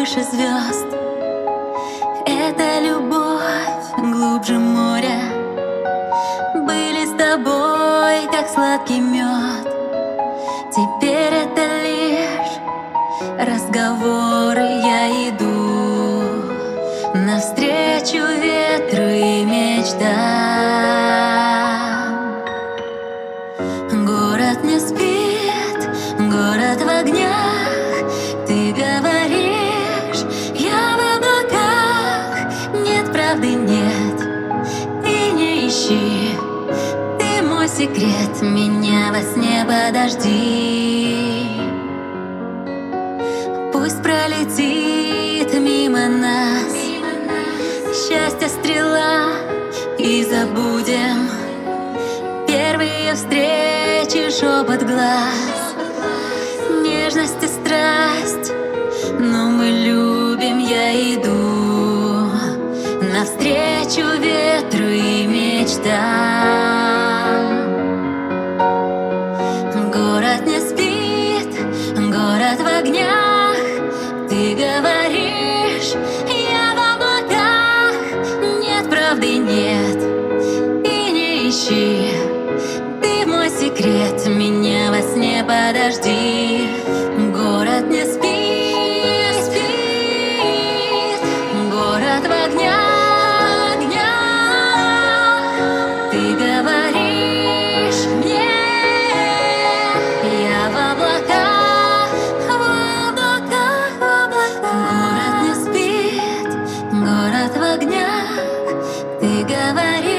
выше звезд. Это любовь глубже моря. Были с тобой, как сладкий мед. Теперь это лишь разговоры Я иду. Навстречу ветру и мечтам правды нет, ты не ищи Ты мой секрет, меня во сне подожди. Пусть пролетит мимо нас. Счастье стрела и забудем Первые встречи, шепот глаз. Нежность и страсть Но мы любим, я иду ветру и мечтам. Город не спит, город в огнях. Ты говоришь, Ты говоришь.